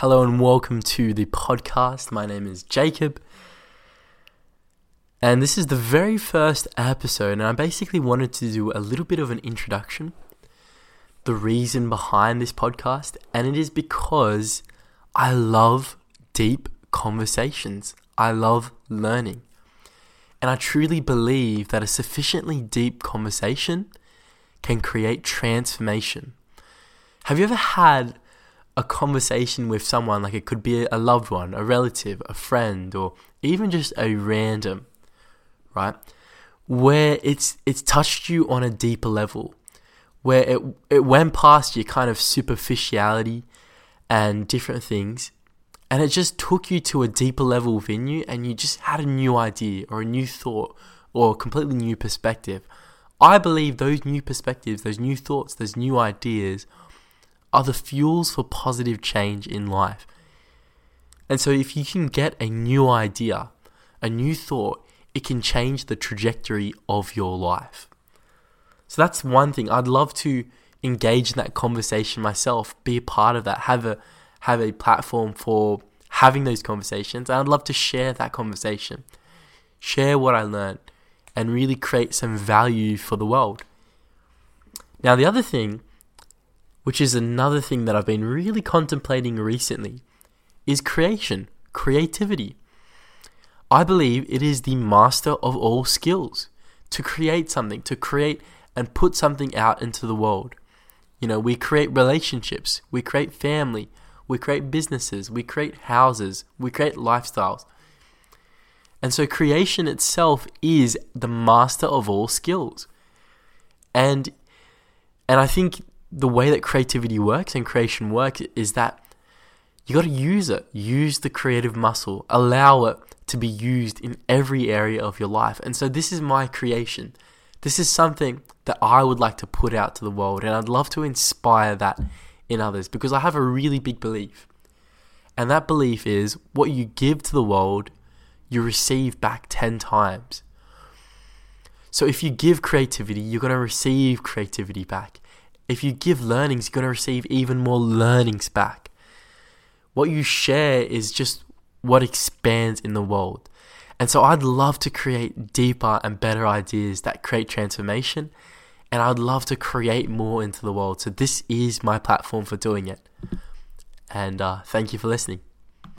Hello and welcome to the podcast. My name is Jacob. And this is the very first episode, and I basically wanted to do a little bit of an introduction, the reason behind this podcast, and it is because I love deep conversations. I love learning. And I truly believe that a sufficiently deep conversation can create transformation. Have you ever had a conversation with someone, like it could be a loved one, a relative, a friend, or even just a random, right? Where it's it's touched you on a deeper level, where it it went past your kind of superficiality and different things, and it just took you to a deeper level within you, and you just had a new idea or a new thought or a completely new perspective. I believe those new perspectives, those new thoughts, those new ideas are the fuels for positive change in life. And so, if you can get a new idea, a new thought, it can change the trajectory of your life. So, that's one thing. I'd love to engage in that conversation myself, be a part of that, have a, have a platform for having those conversations. And I'd love to share that conversation, share what I learned, and really create some value for the world. Now, the other thing which is another thing that I've been really contemplating recently, is creation, creativity. I believe it is the master of all skills to create something, to create and put something out into the world. You know, we create relationships, we create family, we create businesses, we create houses, we create lifestyles. And so creation itself is the master of all skills. And and I think the way that creativity works and creation works is that you got to use it. Use the creative muscle. Allow it to be used in every area of your life. And so this is my creation. This is something that I would like to put out to the world and I'd love to inspire that in others because I have a really big belief. And that belief is what you give to the world, you receive back 10 times. So if you give creativity, you're going to receive creativity back. If you give learnings, you're going to receive even more learnings back. What you share is just what expands in the world. And so I'd love to create deeper and better ideas that create transformation. And I'd love to create more into the world. So this is my platform for doing it. And uh, thank you for listening.